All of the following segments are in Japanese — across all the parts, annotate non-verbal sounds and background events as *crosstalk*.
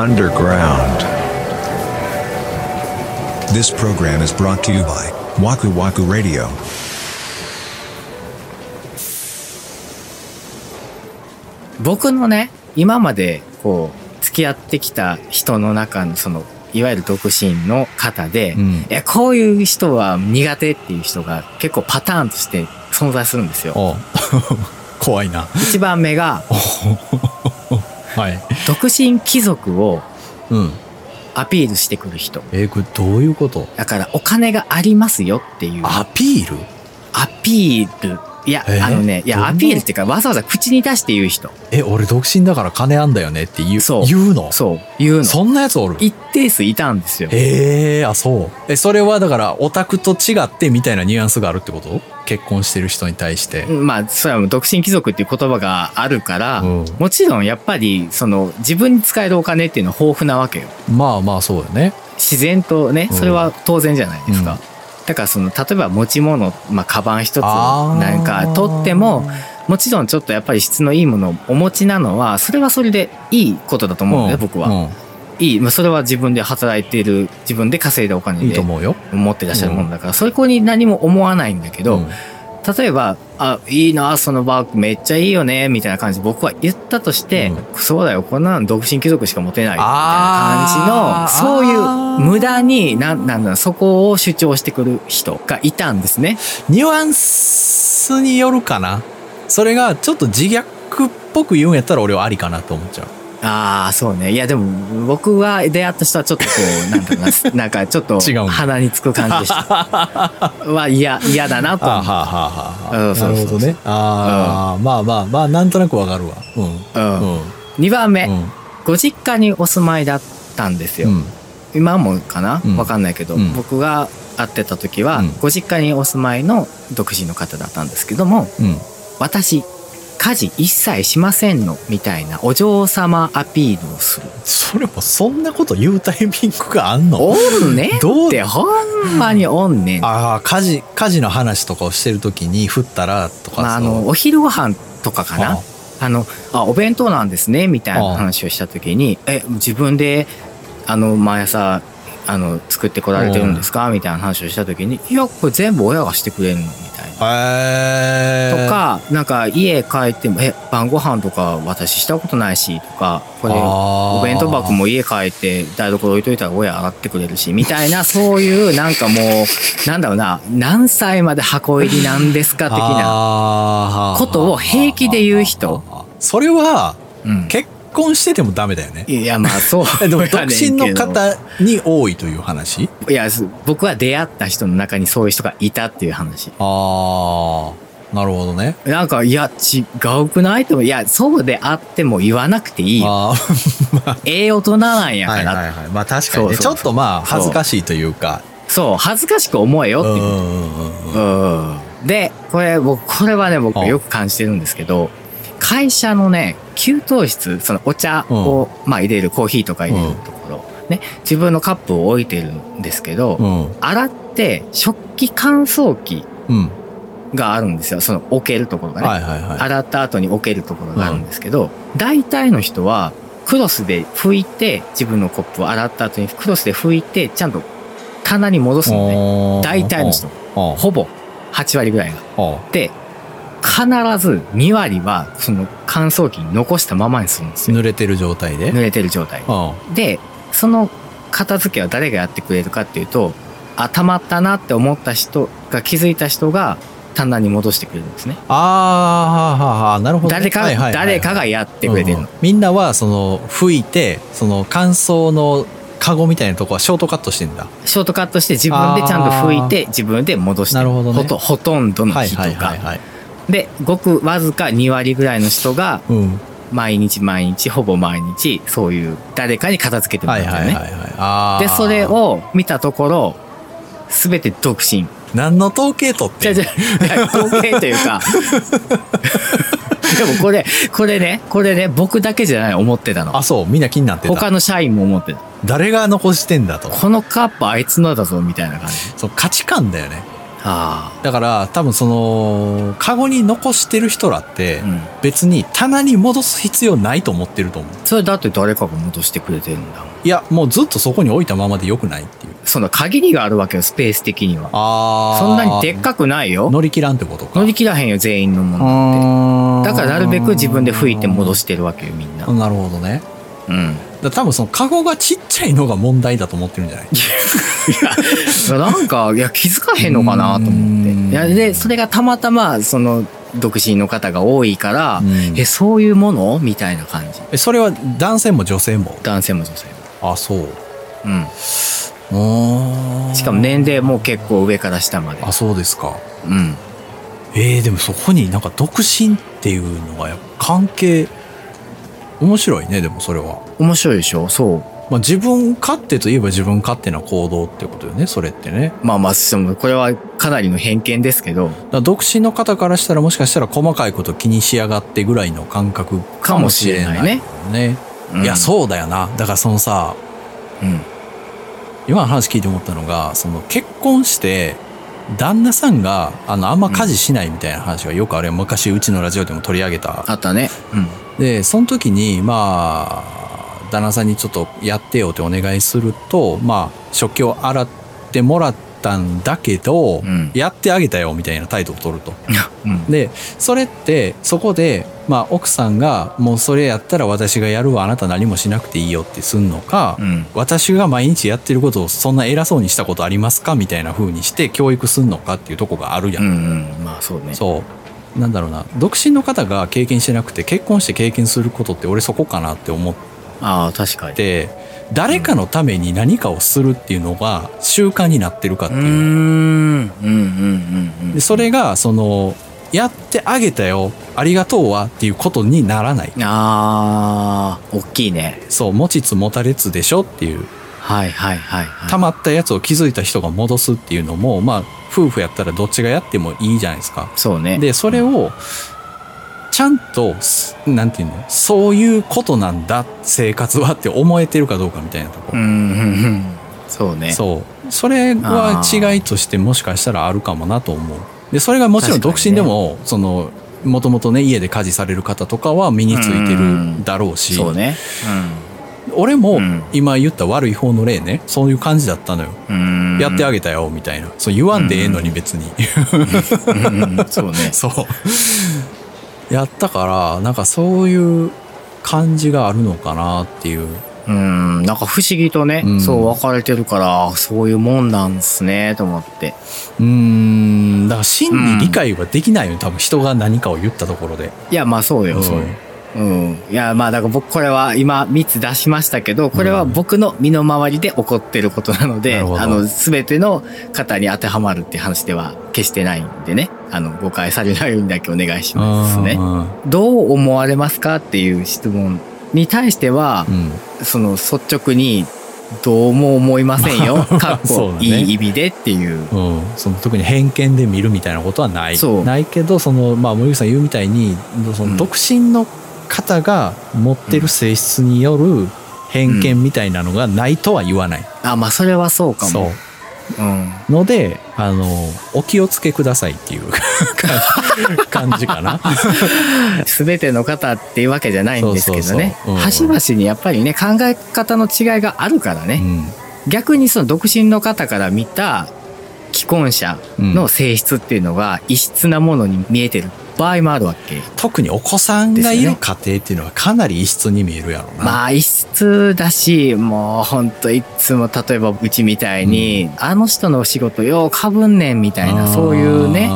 underground. This program is brought to you by Waku Waku Radio. 僕のね、今までこう、付き合ってきた人の中のその、いわゆる独身の方で、うんえ、こういう人は苦手っていう人が結構パターンとして存在するんですよ。*laughs* 怖いな。一番目が、はい。独身貴族をうん。アピールしてくる人。えー、これどういうこと？だからお金がありますよっていう。アピール？アピール。いや、えー？あのね、いや、アピールっていうか、わざわざ口に出して言う人。え、俺独身だから金あんだよねって言うそう言うの？そう、言うの。そんなやつおる？一定数いたんですよ。へえ、あ、そう。え、それはだから、オタクと違ってみたいなニュアンスがあるってこと？結婚してる人に対して。まあ、それはもう独身貴族っていう言葉があるから、うんもちろんやっぱり、その、自分に使えるお金っていうのは豊富なわけよ。まあまあ、そうよね。自然とね、うんそれは当然じゃないですか。うんだからその、例えば持ち物、まあ、カバン一つなんか取っても、もちろんちょっとやっぱり質のいいものをお持ちなのは、それはそれでいいことだと思うんだよ、僕は。うん。いい、まあ、それは自分で働いている、自分で稼いだお金で。持ってらっしゃるもんだから、そこに何も思わないんだけど、うん例えば、あ、いいな、そのバッグめっちゃいいよね、みたいな感じで僕は言ったとして、そうだよ、こんなの独身貴族しか持てない、みたいな感じの、そういう無駄に、なんなんだそこを主張してくる人がいたんですね。ニュアンスによるかな。それがちょっと自虐っぽく言うんやったら俺はありかなと思っちゃう。ああ、そうね。いや、でも、僕が出会った人はちょっとこう、*laughs* なんだろうな、なんかちょっと鼻につく感じでした。*laughs* は嫌、嫌だなと思って。あはあ。うなるほどね。ああ、まあまあまあ、なんとなくわかるわ。うん。うんうん。2番目、うん。ご実家にお住まいだったんですよ。うん。今もかな？うんわかんないけど、うん僕が会ってた時は、うんご実家にお住まいの独身の方だったんですけども、うん。私、家事一切しませんの、みたいなお嬢様アピールをする。それもそんなこと言うタイミングがあんの？おんね。*laughs* どう？って、ほんまにおんねん。ああ、家事、家事の話とかをしてるときに振ったらとかまあ、あの、お昼ご飯とかかな？はあ。の、あ、お弁当なんですね、みたいな話をした時に、え、自分で、あの、毎朝、あの、作ってこられてるんですか？みたいな話をした時に、いや、これ全部親がしてくれるの、みたいな。とか、なんか家帰っても、え、晩ご飯とか私したことないし、とか、これ、お弁当箱も家帰って台所置いといたら親洗ってくれるし、みたいな、*laughs* そういう、なんかもう、なんだろうな、何歳まで箱入りなんですか、的な。なことを平気で言う人。それは、うん。結婚しててもダメだよね。いや、まあ、そう。*laughs* えでも独身の方に多いという話？いや、す僕は出会った人の中にそういう人がいたっていう話。ああ、なるほどね。なんか、いや、違うくないとも、いや、そうであっても言わなくていいよ。あ *laughs* あ、ええ大人なんやから。はいはいはい。まあ確かにね。そうそうそうちょっとまあ恥ずかしいというか。そう、恥ずかしく思えよっていう。うん。で、これ、僕、これはね、僕あよく感じてるんですけど、会社のね、給湯室、そのお茶を、まあ入れる、コーヒーとか入れるところ、ね、自分のカップを置いてるんですけど、うん。洗って食器乾燥機うん。があるんですよ。その置けるところがね。はいはいはい。洗った後に置けるところがあるんですけど、大体の人はクロスで拭いて、自分のコップを洗った後にクロスで拭いて、ちゃんと棚に戻すのね。大体の人。ほぼ8割ぐらいが。で、必ず2割はその乾燥機に残したままにするんですよ。濡れてる状態で？濡れてる状態。うんで、その片付けは誰がやってくれるかっていうと、あ、溜まったなって思った人が気づいた人が棚に戻してくれるんですね。ああ、なるほどね。誰か、はいはい誰かがやってくれてるの。うんみんなはその吹いてその乾燥のカゴみたいなとこはショートカットしてんだショートカットして自分でちゃんと拭いて自分で戻してなるほどねほとほとんどの人はいはいはいが。はいで、ごくわずか2割ぐらいの人がうん毎日毎日、ほぼ毎日、そういう誰かに片付けてもはらうんだよね。いはいはいはいで、それを見たところ、すべて独身。何の統計取ってんじゃ統計というか。でもこれ、これね、これね、僕だけじゃない思ってたのあ。そうみんな気になってた他の社員も思ってた。誰が残してんだとこのカップあいつのだぞ、みたいな感じ。そう価値観だよねあだから多分そのカゴに残してる人らってあうん。別に棚に戻す必要ないと思ってると思う。それだって誰かが戻してくれてるんだいやもうずっとそこに置いたままでよくないっていう。その限りがあるわけよスペース的には。あそんなにでっかくないよ。乗り切らんってことか。乗り切らへんよ全員のものって。だからなるべく自分で吹いて戻してるわけよみんな。なるほどね。うんだ多分そのカゴがちっちゃいのが問題だと思ってるんじゃない？*laughs* いやなんかいや気づかへんのかなと思って。いやでそれがたまたまその独身の方が多いから、うん。えそういうもの？みたいな感じ。えそれは男性も女性も？男性も女性も。あそう。うん。うんしかも年齢も結構上から下まで。あそうですか。うん。えー、でもそこになんか独身っていうのが関係面白いねでもそれは、面白いでしょ？そう。まあ、自分勝手といえば自分勝手な行動ってことよねそれってね。まあまあそのこれはかなりの偏見ですけど。独身の方からしたらもしかしたら細かいこと気にしやがってぐらいの感覚かもしれないね。ねうんいやそうだよな。だからそのさうん。今の話聞いて思ったのがその結婚して旦那さんがあのあんま家事しないみたいな話がよくあれ昔うちのラジオでも取り上げた。あったね。うん。でその時にまあ旦那さんにちょっとやってよってお願いするとまあ食器を洗ってもらったんだけど、うん。やってあげたよみたいな態度を取ると。*laughs* うん。でそれってそこで、まあ、奥さんがもうそれやったら私がやるわあなた何もしなくていいよってすんのか、うん。私が毎日やってることをそんな偉そうにしたことありますかみたいな風にして教育すんのかっていうとこがあるやん。うんうん。まあそうね。そう。なんだろうな。独身の方が経験してなくて結婚して経験することって俺そこかなって思っああ確かに。て誰かのために何かをするっていうのが習慣になってるかっていう。うーん。うん。うん。うん。うん。でそれがそのやってあげたよありがとうはっていうことにならない。ああ大きいね。そう持ちつ持たれつでしょっていう。はいはいはいはい。溜まったやつを気づいた人が戻すっていうのもまあ夫婦やったらどっちがやってもいいじゃないですか。そうね。でそれをちゃんとすなんていうのそういうことなんだ生活はって思えてるかどうかみたいなとこ。ろ、うんうんうん。そうね。そう。それは違いとしてもしかしたらあるかもなと思う。でそれがもちろん独身でも、そのもともとね家で家事される方とかは身についてるだろうし、そうね。俺もうん。今言った悪い方の例ねそういう感じだったのよ、うん。やってあげたよみたいな。そう言わんでええのに別に、うん。うん。そうね。*laughs* そうやったからなんかそういう感じがあるのかなっていう。うんなんか不思議とね、うん。そう分かれてるからそういうもんなんすねと思って。うーんだから真に理解はできないよ、多分人が何かを言ったところで。いやまあそうよ、うん。そうよ。うん、いやまあだから僕これは今3つ出しましたけどこれは僕の身の回りで起こってることなので、なるほど。あの全ての方に当てはまるって話では決してないんでねあの誤解されないようにだけお願いしますね。うんどう思われますかっていう質問に対してはう、ん。その率直にどうも思いませんよ。*laughs* かっこいい意味でっていう。うん、その特に偏見で見るみたいなことはない。ないけどその、まあ、森口さん言うみたいにそのうん。独身の方が持ってる性質による偏見みたいなのがないとは言わない、あ、まあそれはそうかそも。ううん。のであのお気をつけくださいっていう *laughs* 感じかな。*laughs* すべての方っていうわけじゃないんですけどね。端々にやっぱりね、考え方の違いがあるからね。うん逆にその独身の方から見た既婚者の性質っていうのが異質なものに見えてる場合もあるわけ。特にお子さんがいる家庭っていうのはかなり異質に見えるやろうな。まあ異質だし、もうほんといつも例えばうちみたいに、あの人の仕事ようかぶんねんみたいな、そういうね、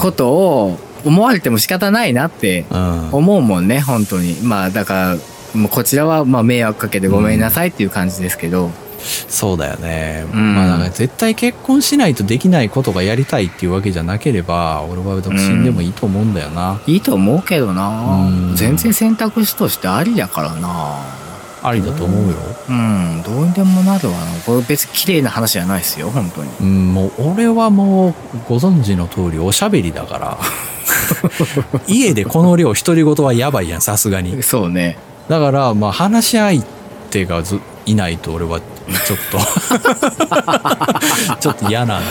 ことを思われても仕方ないなってうん思うもんね、本当に。まあだから、もうこちらはまあ迷惑かけてごめんなさいっていう感じですけど、そうだよね。うんまあだから絶対結婚しないとできないことがやりたいっていうわけじゃなければ、俺は独身でもいいと思うんだよな。いいと思うけどなうん全然選択肢としてありだからなありだと思うよ。うん、どうにでもなるわな。これ別に綺麗な話じゃないですよ、本当に。うん、もう俺はもうご存知の通りおしゃべりだから。*laughs* 家でこの量独り言はやばいやん、さすがに。そうね。だから、まあ話し相手がずいないと俺はちょっと *laughs* ちょっと嫌なんで。